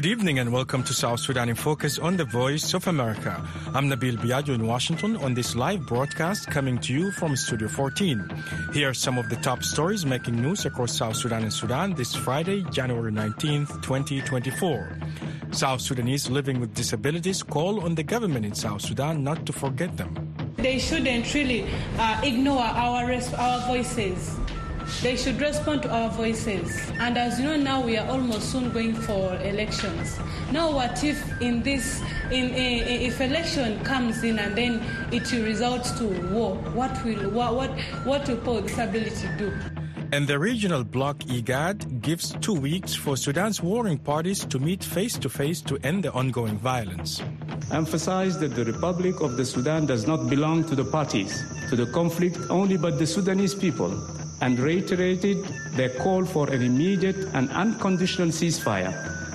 Good evening and welcome to South Sudan in Focus on the Voice of America. I'm Nabil Biagio in Washington on this live broadcast coming to you from Studio 14. Here are some of the top stories making news across South Sudan and Sudan this Friday, January 19th, 2024. South Sudanese living with disabilities call on the government in South Sudan not to forget them. They shouldn't really uh, ignore our, res- our voices. They should respond to our voices. And as you know, now we are almost soon going for elections. Now, what if in this, in, if election comes in and then it results to war? What will what what, what will with disability do? And the regional bloc IGAD gives two weeks for Sudan's warring parties to meet face to face to end the ongoing violence. Emphasized that the Republic of the Sudan does not belong to the parties to the conflict only but the Sudanese people and reiterated their call for an immediate and unconditional ceasefire,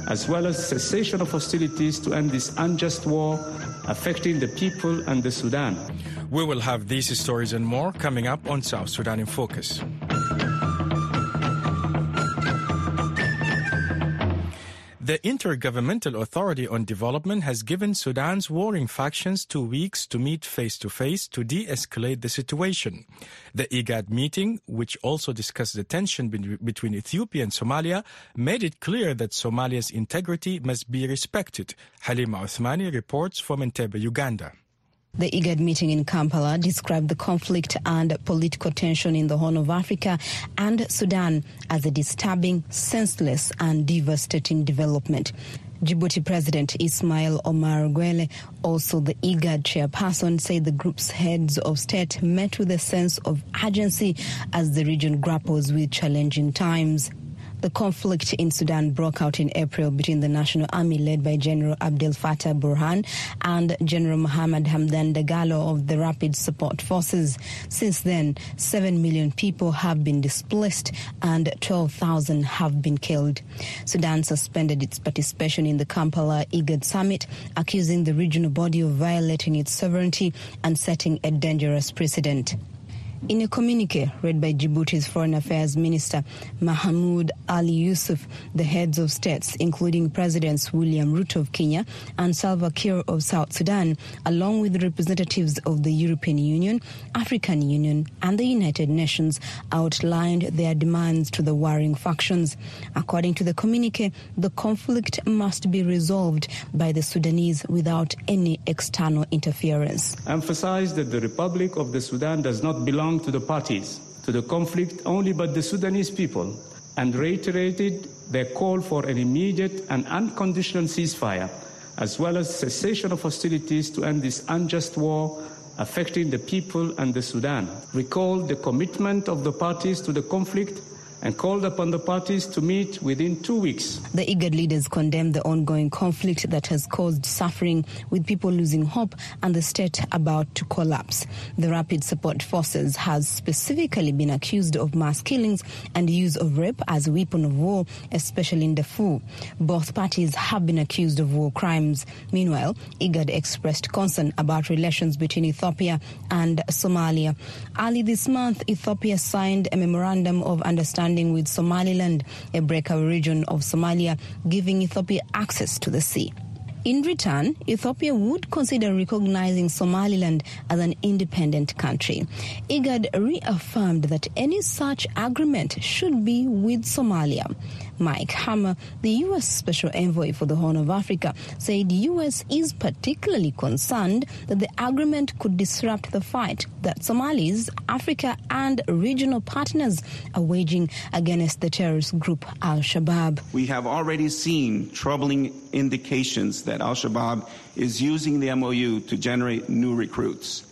as well as cessation of hostilities to end this unjust war affecting the people and the Sudan. We will have these stories and more coming up on South Sudan in Focus. The Intergovernmental Authority on Development has given Sudan's warring factions two weeks to meet face to face to de escalate the situation. The IGAD meeting, which also discussed the tension be- between Ethiopia and Somalia, made it clear that Somalia's integrity must be respected. Halima Athumani reports from Entebbe, Uganda. The IGAD meeting in Kampala described the conflict and political tension in the Horn of Africa and Sudan as a disturbing, senseless, and devastating development. Djibouti President Ismail Omar Guelleh, also the IGAD chairperson, said the group's heads of state met with a sense of urgency as the region grapples with challenging times. The conflict in Sudan broke out in April between the National Army led by General Abdel Fattah Burhan and General Mohamed Hamdan Dagalo of the Rapid Support Forces. Since then, 7 million people have been displaced and 12,000 have been killed. Sudan suspended its participation in the Kampala IGAD summit, accusing the regional body of violating its sovereignty and setting a dangerous precedent. In a communique read by Djibouti's Foreign Affairs Minister Mahmoud Ali Yusuf, the heads of states, including Presidents William Ruto of Kenya and Salva Kiir of South Sudan, along with representatives of the European Union, African Union, and the United Nations, outlined their demands to the warring factions. According to the communique, the conflict must be resolved by the Sudanese without any external interference. Emphasized that the Republic of the Sudan does not belong to the parties to the conflict only but the Sudanese people and reiterated their call for an immediate and unconditional ceasefire as well as cessation of hostilities to end this unjust war affecting the people and the Sudan. Recalled the commitment of the parties to the conflict and called upon the parties to meet within two weeks. The IGAD leaders condemned the ongoing conflict that has caused suffering, with people losing hope and the state about to collapse. The Rapid Support Forces has specifically been accused of mass killings and use of rape as a weapon of war, especially in Darfur. Both parties have been accused of war crimes. Meanwhile, IGAD expressed concern about relations between Ethiopia and Somalia. Early this month, Ethiopia signed a memorandum of understanding with Somaliland, a breakaway region of Somalia, giving Ethiopia access to the sea. In return, Ethiopia would consider recognizing Somaliland as an independent country. IGAD reaffirmed that any such agreement should be with Somalia. Mike Hammer, the U.S. Special Envoy for the Horn of Africa, said the U.S. is particularly concerned that the agreement could disrupt the fight that Somalis, Africa, and regional partners are waging against the terrorist group Al Shabaab. We have already seen troubling indications that Al Shabaab is using the MOU to generate new recruits.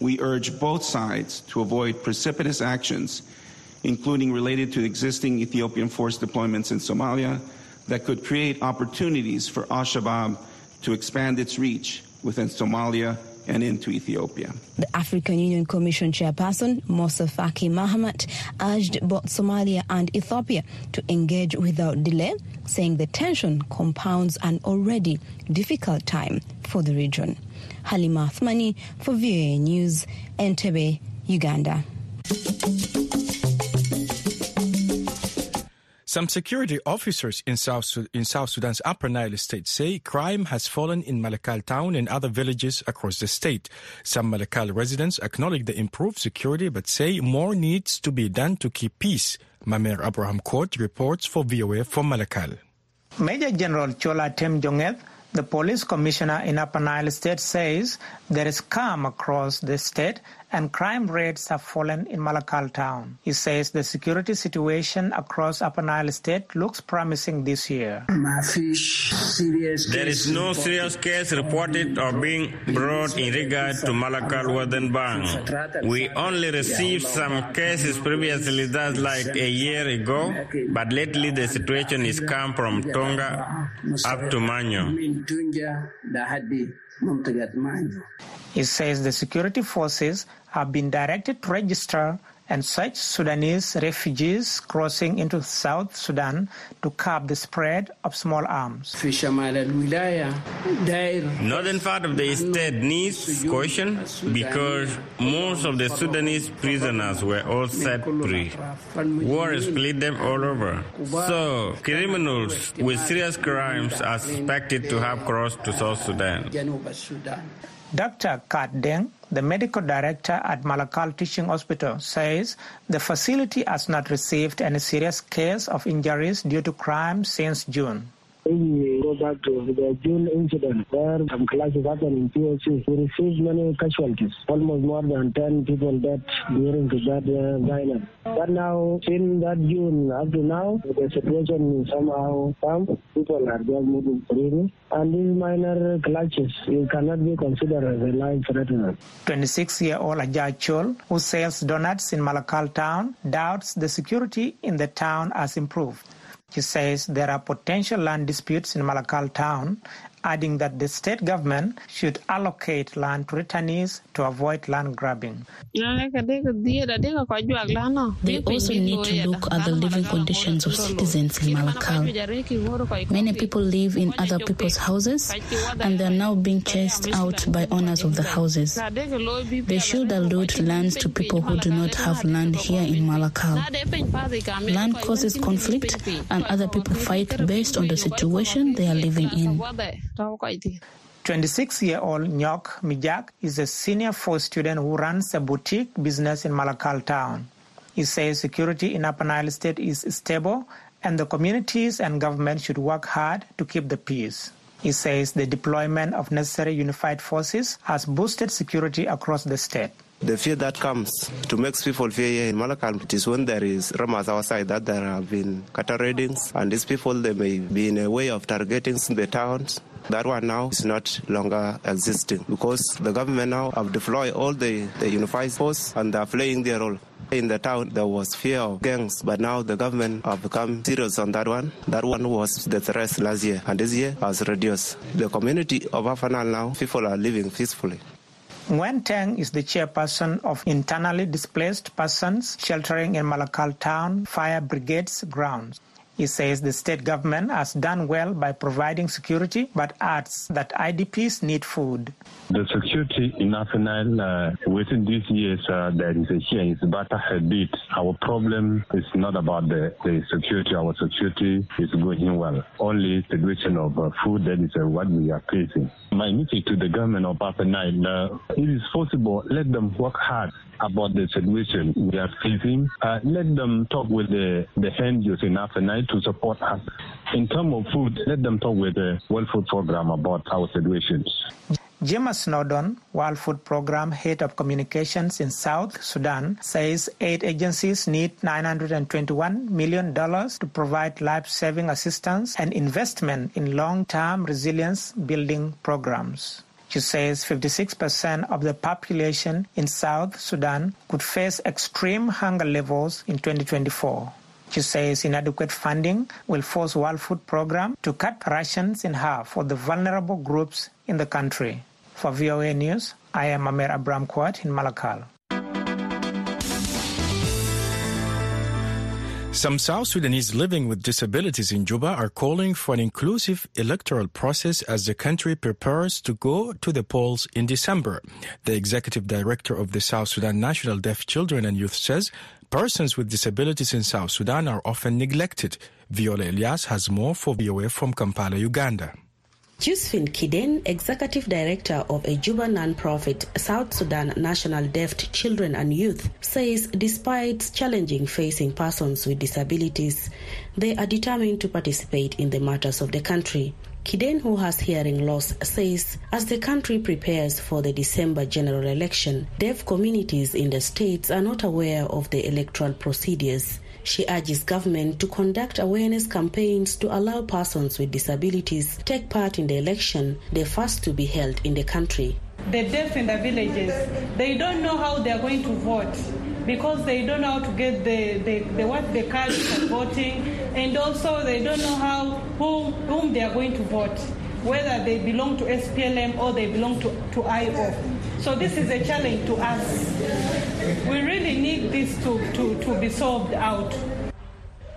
We urge both sides to avoid precipitous actions including related to existing Ethiopian force deployments in Somalia, that could create opportunities for Al Shabaab to expand its reach within Somalia and into Ethiopia. The African Union Commission chairperson, Musa Faki Mahamat, urged both Somalia and Ethiopia to engage without delay, saying the tension compounds an already difficult time for the region. Halima Athumani for VOA News, Entebbe, Uganda. Some security officers in South, in South Sudan's Upper Nile state say crime has fallen in Malakal town and other villages across the state. Some Malakal residents acknowledge the improved security but say more needs to be done to keep peace. Mamer Abraham Court reports for VOA from Malakal. Major General Chola Tem Jongeth, the police commissioner in Upper Nile state, says there is calm across the state and crime rates have fallen in Malakal town. He says the security situation across Upper Nile state looks promising this year. There is no serious case reported or being brought in regard to Malakal Wooden Bank. We only received some cases previously, that's like a year ago, but lately the situation is calm from Tonga up to Manyo. He says the security forces have been directed to register and search Sudanese refugees crossing into South Sudan to curb the spread of small arms. Northern part of the state needs caution because most of the Sudanese prisoners were all set free. War split them all over. So criminals with serious crimes are suspected to have crossed to South Sudan. Dr. Kat Deng, the medical director at Malakal Teaching Hospital, says the facility has not received any serious case of injuries due to crime since June. Go back to the June incident where some clashes happened in POC, we received many casualties, almost more than 10 people dead during that uh, violence. But now, since that June up to now, the situation is somehow calm. People are just moving freely. And these minor clashes, it cannot be considered as a life-threatening. 26-year-old Ajay Chol, who sells donuts in Malakal town, doubts the security in the town has improved. He says there are potential land disputes in Malakal town, adding that the state government should allocate land to returnees to avoid land grabbing. They also need to look at the living conditions of citizens in Malakal. Many people live in other people's houses and they are now being chased out by owners of the houses. They should allot lands to people who do not have land here in Malakal. Land causes conflict and other people fight based on the situation they are living in. 26-year-old Nyok Mijak is a senior four student who runs a boutique business in Malakal town. He says security in Upper Nile State is stable and the communities and government should work hard to keep the peace. He says the deployment of necessary unified forces has boosted security across the state. The fear that comes to make people fear here in Malakal it is when there is rumors outside that there have been cattle raidings and these people they may be in a way of targeting the towns. That one now is not longer existing because the government now have deployed all the, the unified force and they are playing their role. In the town, there was fear of gangs, but now the government have become serious on that one. That one was the threat last year, and this year has reduced. The community of Upper Nile now, people are living peacefully. Nguyen Teng is the chairperson of internally displaced persons sheltering in Malakal town fire brigade's grounds. He says the state government has done well by providing security, but adds that IDPs need food. The security in Upper Nile uh, within these years uh, there is a change, but a bit. Our problem is not about the, the security. Our security is going well. Only situation of uh, food that is uh, what we are facing. My message to the government of Upper Nile, uh, it is possible, let them work hard about the situation we are facing. Uh, let them talk with the, the NGOs in Upper Nile to support us. In terms of food, let them talk with the World Food Program about our situations. Gemma Snowdon, World Food Program Head of Communications in South Sudan, says aid agencies need $921 million to provide life-saving assistance and investment in long-term resilience building programs. She says 56% of the population in South Sudan could face extreme hunger levels in 2024. She says inadequate funding will force World Food Program to cut rations in half for the vulnerable groups in the country. For VOA News, I am Amer Abram Kwat in Malakal. Some South Sudanese living with disabilities in Juba are calling for an inclusive electoral process as the country prepares to go to the polls in December. The executive director of the South Sudan National Deaf Children and Youth says persons with disabilities in South Sudan are often neglected. Viola Elias has more for VOA from Kampala, Uganda. Josephine Kiden, Executive Director of a Juba non-profit South Sudan National Deaf Children and Youth, says despite challenging facing persons with disabilities, they are determined to participate in the matters of the country. Kiden, who has hearing loss, says as the country prepares for the December general election, deaf communities in the states are not aware of the electoral procedures. She urges government to conduct awareness campaigns to allow persons with disabilities take part in the election, the first to be held in the country. The deaf in the villages, they don't know how they are going to vote because they don't know how to get the, the, the what the cards for voting and also they don't know how whom, whom they are going to vote whether they belong to SPLM or they belong to, to IO. So this is a challenge to us. We really need this to, to, to be solved out.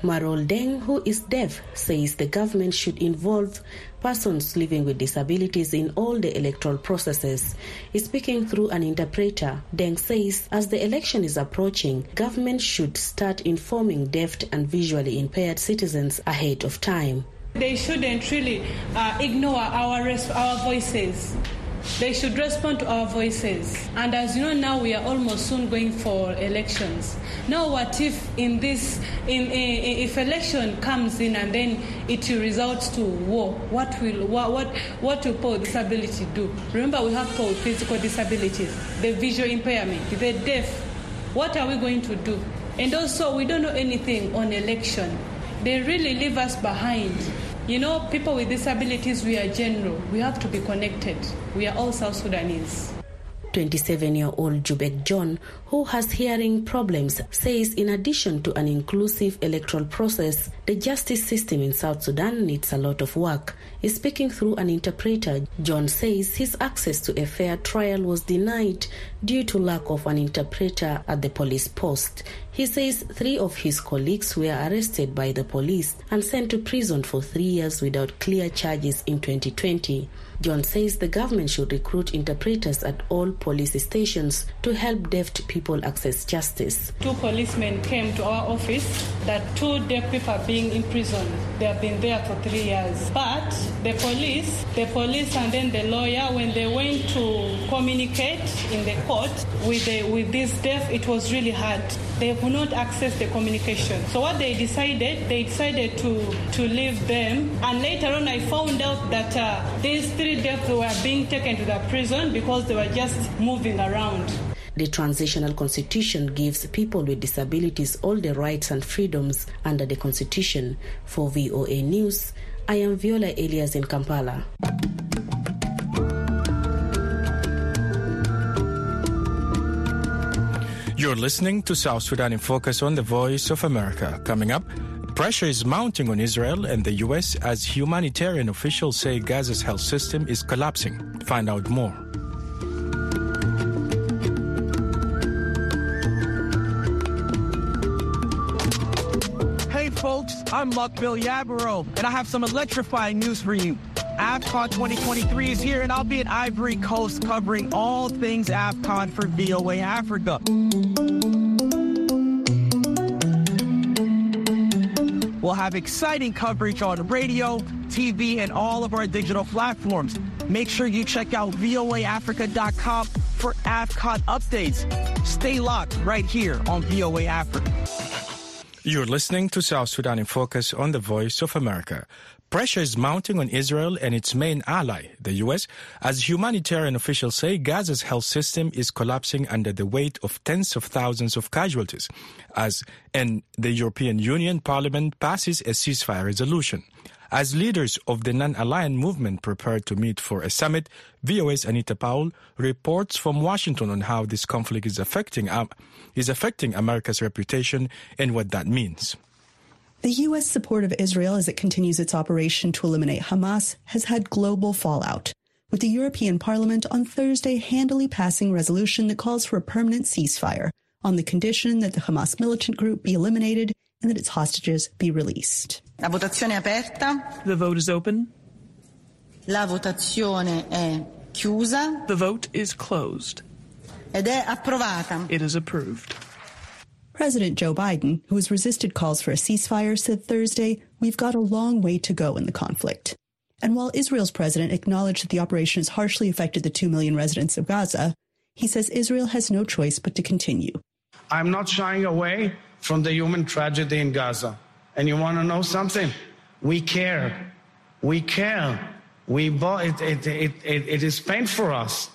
Marol Deng, who is deaf, says the government should involve persons living with disabilities in all the electoral processes. He's speaking through an interpreter, Deng says as the election is approaching, government should start informing deaf and visually impaired citizens ahead of time. They shouldn't really uh, ignore our, our voices. They should respond to our voices. And as you know, now we are almost soon going for elections. Now, what if in this, in, in if election comes in and then it results to war? What will what what, what will poor disability do? Remember, we have poor physical disabilities, the visual impairment, the deaf. What are we going to do? And also, we don't know anything on election. They really leave us behind. You know, people with disabilities, we are general. We have to be connected. We are all South Sudanese. 27 year old Jubek John, who has hearing problems, says in addition to an inclusive electoral process, the justice system in South Sudan needs a lot of work. Speaking through an interpreter, John says his access to a fair trial was denied due to lack of an interpreter at the police post. He says three of his colleagues were arrested by the police and sent to prison for three years without clear charges in 2020. John says the government should recruit interpreters at all police stations to help deaf people access justice. Two policemen came to our office that two deaf people are being imprisoned. They have been there for three years. But the police, the police and then the lawyer, when they went to communicate in the court with the, with this deaf, it was really hard. They could not access the communication. So what they decided, they decided to, to leave them. And later on, I found out that uh, these three deaf were being taken to the prison because they were just moving around. The transitional constitution gives people with disabilities all the rights and freedoms under the constitution. For VOA News, I am Viola Elias in Kampala. You're listening to South Sudan in Focus on the Voice of America. Coming up, pressure is mounting on Israel and the U.S. as humanitarian officials say Gaza's health system is collapsing. Find out more. I'm Luck Bill Yabaro, and I have some electrifying news for you. AFCON 2023 is here, and I'll be at Ivory Coast covering all things AFCON for VOA Africa. We'll have exciting coverage on radio, TV, and all of our digital platforms. Make sure you check out voaafrica.com for AFCON updates. Stay locked right here on VOA Africa. You're listening to South Sudan in Focus on the Voice of America. Pressure is mounting on Israel and its main ally, the U.S., as humanitarian officials say Gaza's health system is collapsing under the weight of tens of thousands of casualties, as and the European Union Parliament passes a ceasefire resolution. As leaders of the non-aligned movement prepare to meet for a summit, VOA's Anita Powell reports from Washington on how this conflict is affecting, um, is affecting America's reputation and what that means. The U.S. support of Israel as it continues its operation to eliminate Hamas has had global fallout. with the European Parliament on Thursday handily passing a resolution that calls for a permanent ceasefire on the condition that the Hamas militant group be eliminated and that its hostages be released. La votazione è aperta. The vote is open. La votazione è chiusa. The vote is closed. Ed è approvata. It is approved. President Joe Biden, who has resisted calls for a ceasefire, said Thursday, We've got a long way to go in the conflict. And while Israel's president acknowledged that the operation has harshly affected the 2 million residents of Gaza, he says Israel has no choice but to continue. I'm not shying away from the human tragedy in Gaza. And you want to know something? We care. We care. We it, it, it, it, it is pain for us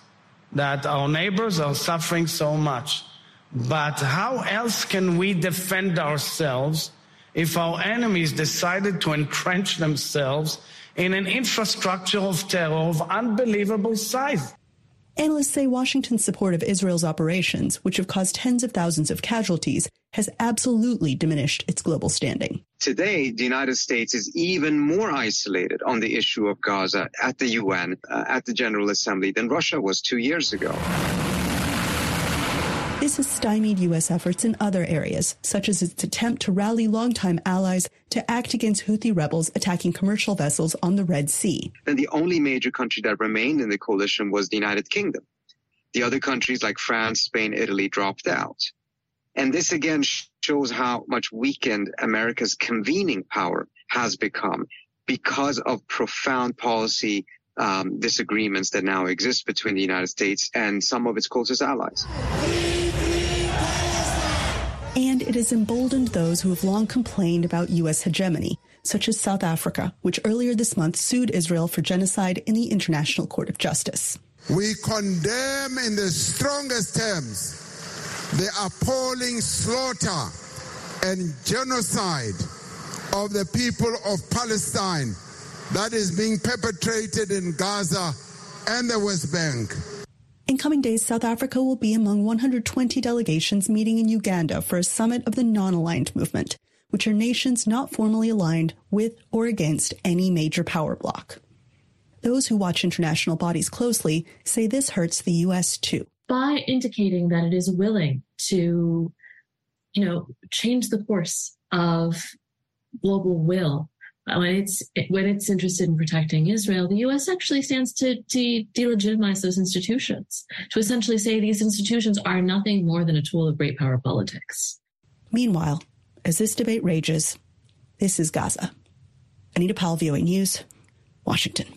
that our neighbors are suffering so much. But how else can we defend ourselves if our enemies decided to entrench themselves in an infrastructure of terror of unbelievable size? Analysts say Washington's support of Israel's operations, which have caused tens of thousands of casualties, has absolutely diminished its global standing. Today, the United States is even more isolated on the issue of Gaza at the UN, uh, at the General Assembly, than Russia was two years ago. This has stymied U.S. efforts in other areas, such as its attempt to rally longtime allies to act against Houthi rebels attacking commercial vessels on the Red Sea. Then the only major country that remained in the coalition was the United Kingdom. The other countries like France, Spain, Italy dropped out. And this again shows how much weakened America's convening power has become because of profound policy um, disagreements that now exist between the United States and some of its closest allies and it has emboldened those who have long complained about U.S. hegemony, such as South Africa, which earlier this month sued Israel for genocide in the International Court of Justice. We condemn in the strongest terms the appalling slaughter and genocide of the people of Palestine that is being perpetrated in Gaza and the West Bank. In coming days, South Africa will be among 120 delegations meeting in Uganda for a summit of the non-aligned movement, which are nations not formally aligned with or against any major power bloc. Those who watch international bodies closely say this hurts the U.S. too. By indicating that it is willing to, you know, change the course of global will uh, when it's when it's interested in protecting Israel, the U.S. actually stands to, to delegitimize those institutions, to essentially say these institutions are nothing more than a tool of great power politics. Meanwhile, as this debate rages, this is Gaza. Anita Powell, VOA News, Washington.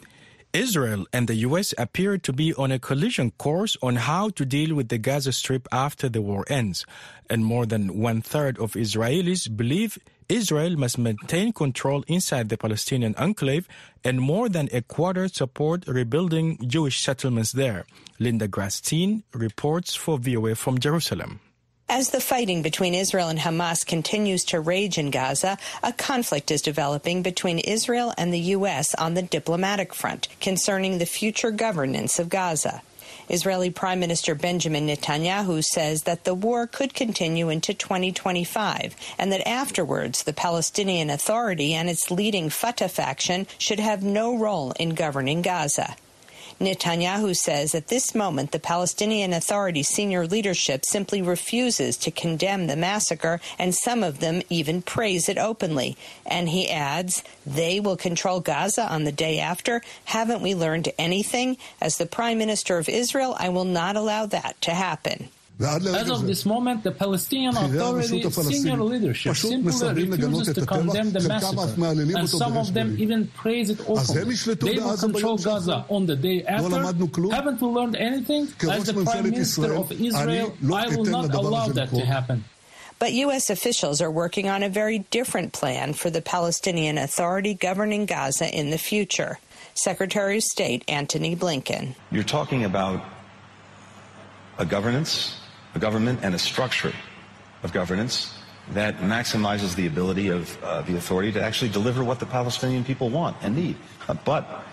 Israel and the U.S. appear to be on a collision course on how to deal with the Gaza Strip after the war ends. And more than one third of Israelis believe Israel must maintain control inside the Palestinian enclave, and more than a quarter support rebuilding Jewish settlements there. Linda Gradstein reports for VOA from Jerusalem. As the fighting between Israel and Hamas continues to rage in Gaza, a conflict is developing between Israel and the U.S. on the diplomatic front concerning the future governance of Gaza. Israeli Prime Minister Benjamin Netanyahu says that the war could continue into 2025 and that afterwards the Palestinian Authority and its leading Fatah faction should have no role in governing Gaza. Netanyahu says at this moment the Palestinian Authority senior leadership simply refuses to condemn the massacre, and some of them even praise it openly. And he adds, they will control Gaza on the day after. Haven't we learned anything? As the Prime Minister of Israel, I will not allow that to happen. As of this moment, the Palestinian Authority senior leadership simply refuses to condemn the massacre, and some of them even praise it openly. They will control Gaza on the day after. Haven't we learned anything? As the Prime Minister of Israel, I will not allow that to happen. But U.S. officials are working on a very different plan for the Palestinian Authority governing Gaza in the future. Secretary of State Antony Blinken. You're talking about a governance a government and a structure of governance that maximizes the ability of uh, the authority to actually deliver what the Palestinian people want and need. Uh, but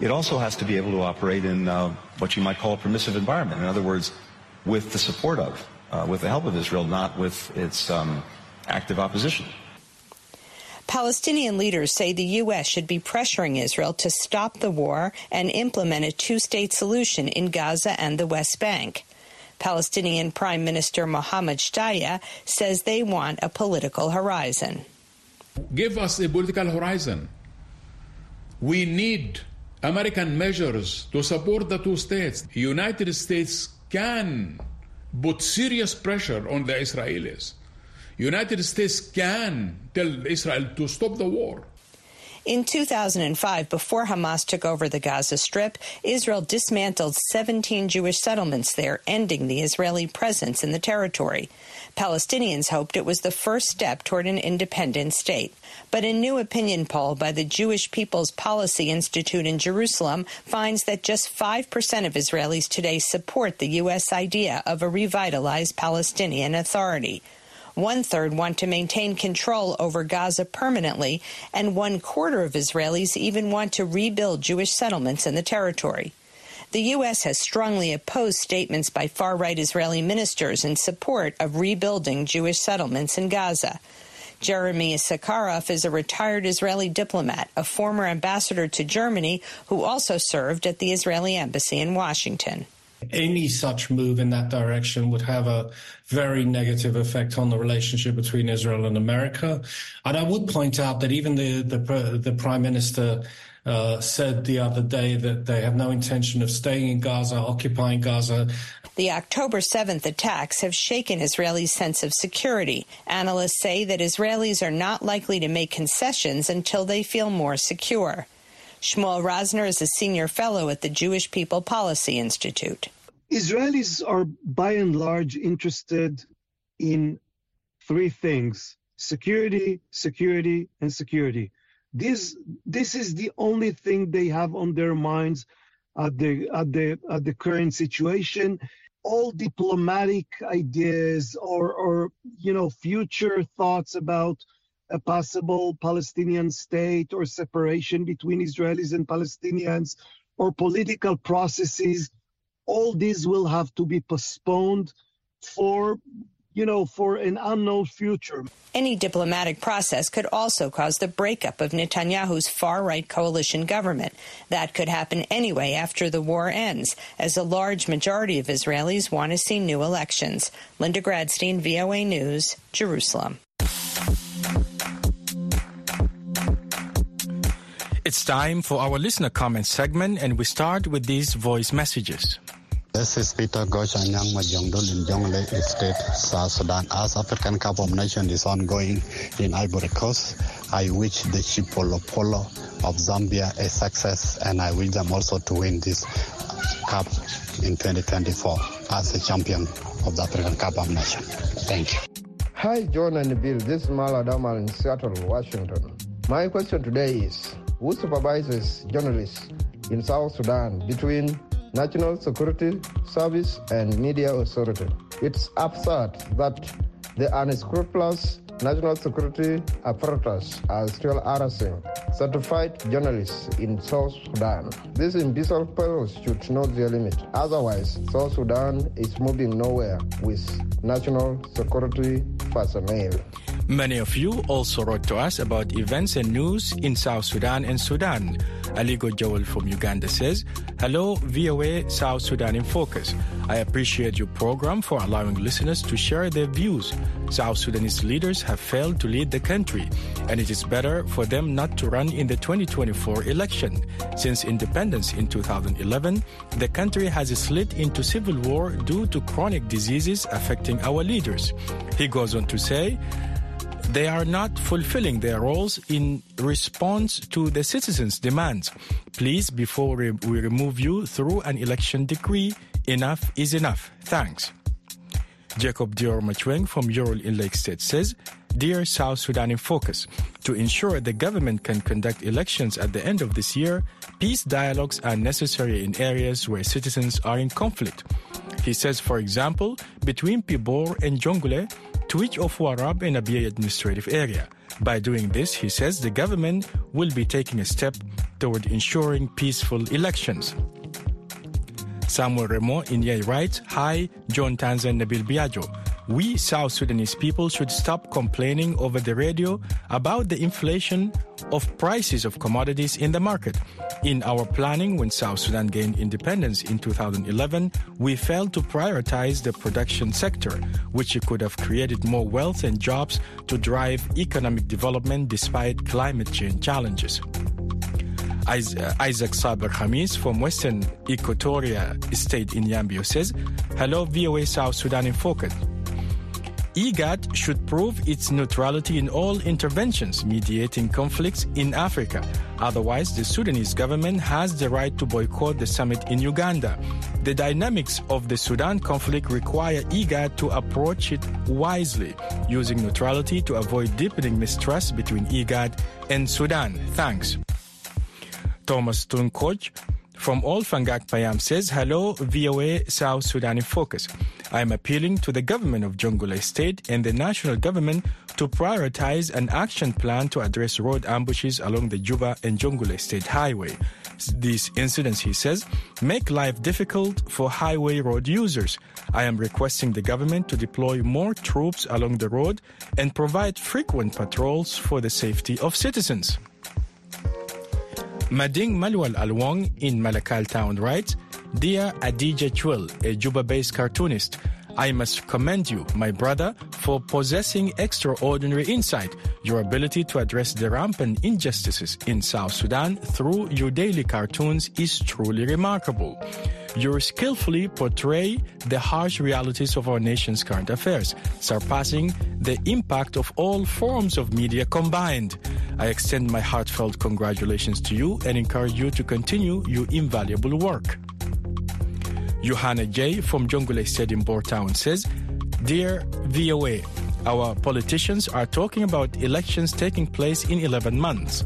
it also has to be able to operate in uh, what you might call a permissive environment. In other words, with the support of, uh, with the help of Israel, not with its um, active opposition. Palestinian leaders say the U.S. should be pressuring Israel to stop the war and implement a two-state solution in Gaza and the West Bank. Palestinian Prime Minister Mohammed Shtayyeh says they want a political horizon. Give us a political horizon. We need American measures to support the two states. United States can put serious pressure on the Israelis. United States can tell Israel to stop the war. In 2005, before Hamas took over the Gaza Strip, Israel dismantled 17 Jewish settlements there, ending the Israeli presence in the territory. Palestinians hoped it was the first step toward an independent state. But a new opinion poll by the Jewish People's Policy Institute in Jerusalem finds that just 5% of Israelis today support the U.S. idea of a revitalized Palestinian Authority. One third want to maintain control over Gaza permanently, and one quarter of Israelis even want to rebuild Jewish settlements in the territory. The U.S. has strongly opposed statements by far right Israeli ministers in support of rebuilding Jewish settlements in Gaza. Jeremy Issacharoff is a retired Israeli diplomat, a former ambassador to Germany who also served at the Israeli embassy in Washington any such move in that direction would have a very negative effect on the relationship between Israel and America. And I would point out that even the the, the prime minister uh, said the other day that they have no intention of staying in Gaza, occupying Gaza. The October 7th attacks have shaken Israelis' sense of security. Analysts say that Israelis are not likely to make concessions until they feel more secure. Shmuel Rosner is a senior fellow at the Jewish People Policy Institute. Israelis are by and large interested in three things security, security, and security. This, this is the only thing they have on their minds at the, at the, at the current situation. All diplomatic ideas or, or, you know, future thoughts about a possible Palestinian state or separation between Israelis and Palestinians or political processes, all these will have to be postponed for you know, for an unknown future. Any diplomatic process could also cause the breakup of Netanyahu's far right coalition government. That could happen anyway after the war ends, as a large majority of Israelis want to see new elections. Linda Gradstein, VOA News, Jerusalem. It's time for our listener comment segment, and we start with these voice messages. This is Peter Goshanyang Majongdol in Jonglei State, South Sudan. As African Cup of Nations is ongoing in Ivory Coast, I wish the Chipolopolo of Zambia a success, and I wish them also to win this cup in 2024 as a champion of the African Cup of Nations. Thank you. Hi, John and Bill. This is Maladamal in Seattle, Washington. My question today is who supervises journalists in South Sudan between National Security Service and Media Authority. It's absurd that the unscrupulous national security apparatus are still harassing certified journalists in South Sudan. These imbecile fellows should know their limit. Otherwise, South Sudan is moving nowhere with national security personnel. Many of you also wrote to us about events and news in South Sudan and Sudan. Aligo Joel from Uganda says, Hello, VOA South Sudan in Focus. I appreciate your program for allowing listeners to share their views. South Sudanese leaders have failed to lead the country, and it is better for them not to run in the 2024 election. Since independence in 2011, the country has slid into civil war due to chronic diseases affecting our leaders. He goes on to say, they are not fulfilling their roles in response to the citizens' demands. Please, before we remove you through an election decree, enough is enough. Thanks. Jacob Dior Machweng from Yirol in Lake State says, Dear South Sudan in Focus, to ensure the government can conduct elections at the end of this year, peace dialogues are necessary in areas where citizens are in conflict. He says, for example, between Pibor and Jonglei, Twic of Warrap and Abyei administrative area. By doing this, he says the government will be taking a step toward ensuring peaceful elections. Samuel Remo in Yei writes, Hi, John Tanza and Nabil Biagio. We South Sudanese people should stop complaining over the radio about the inflation of prices of commodities in the market. In our planning when South Sudan gained independence in 2011, we failed to prioritize the production sector, which could have created more wealth and jobs to drive economic development despite climate change challenges. Uh, Isaac Saber Khamis from Western Equatoria State in Yambio says, Hello, VOA South Sudan in Focus. IGAD should prove its neutrality in all interventions mediating conflicts in Africa. Otherwise, the Sudanese government has the right to boycott the summit in Uganda. The dynamics of the Sudan conflict require IGAD to approach it wisely, using neutrality to avoid deepening mistrust between IGAD and Sudan. Thanks. Thomas Tunkoch from All Old Fangak Payam says, Hello, VOA South Sudan in Focus. I am appealing to the government of Jonglei State and the national government to prioritize an action plan to address road ambushes along the Juba and Jonglei State Highway. These incidents, he says, make life difficult for highway road users. I am requesting the government to deploy more troops along the road and provide frequent patrols for the safety of citizens. Mading Malwal Alwong in Malakal Town writes, Dear Adija a Juba-based cartoonist, I must commend you, my brother, for possessing extraordinary insight. Your ability to address the rampant injustices in South Sudan through your daily cartoons is truly remarkable. You skillfully portray the harsh realities of our nation's current affairs, surpassing the impact of all forms of media combined. I extend my heartfelt congratulations to you and encourage you to continue your invaluable work. Johanna J. from Jonglei State in Town says, Dear VOA, our politicians are talking about elections taking place in 11 months.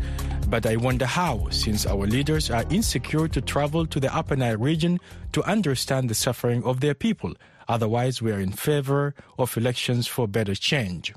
But I wonder how, since our leaders are insecure to travel to the Upper Nile region to understand the suffering of their people. Otherwise, we are in favor of elections for better change.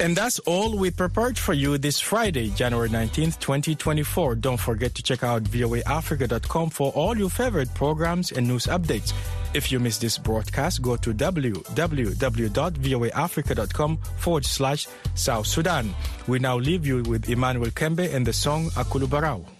And that's all we prepared for you this Friday, January 19th, 2024. Don't forget to check out voaafrica.com for all your favorite programs and news updates. If you missed this broadcast, go to www.voaafrica.com forward slash South Sudan. We now leave you with Emmanuel Kembe and the song Akulubarao.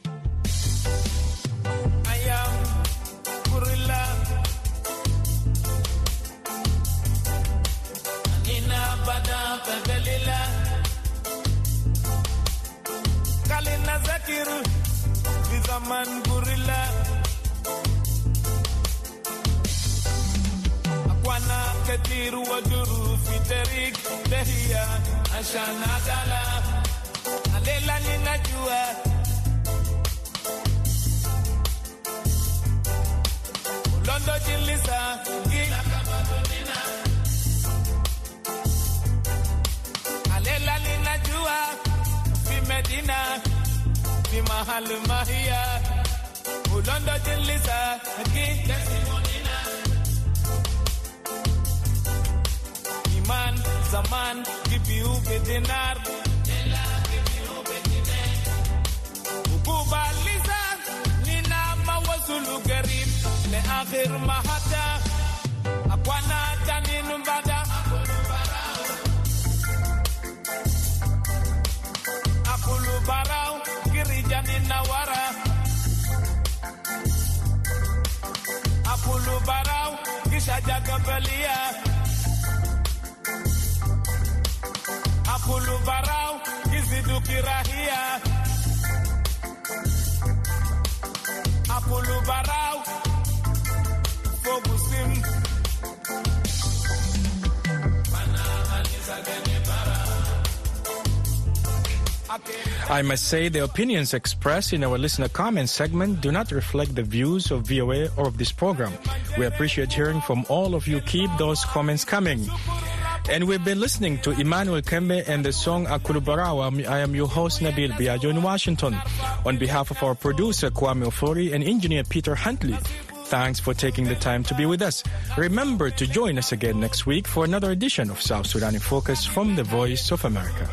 Zaman kibiu bedinar ukubaliza nina mawasulu garib le akhir mahata akwana tanin bada akulu barau kirijani nawara akulu barau kishaja kabelia I must say the opinions expressed in our listener comment segment do not reflect the views of VOA or of this program. We appreciate hearing from all of you. Keep those comments coming. And we've been listening to Emmanuel Kembe and the song Akulubarawa. I am your host, Nabil Biagio in Washington. On behalf of our producer, Kwame Ofori, and engineer Peter Huntley, thanks for taking the time to be with us. Remember to join us again next week for another edition of South Sudan in Focus from the Voice of America.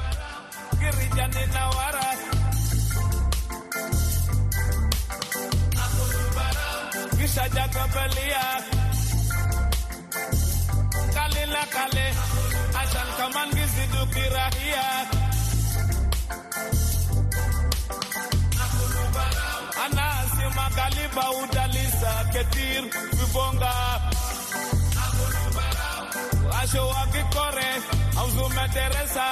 kale Tankaman gizi dukirahia anasi magaliba udalisa ketir vibonga asho wakikore auzumeteresa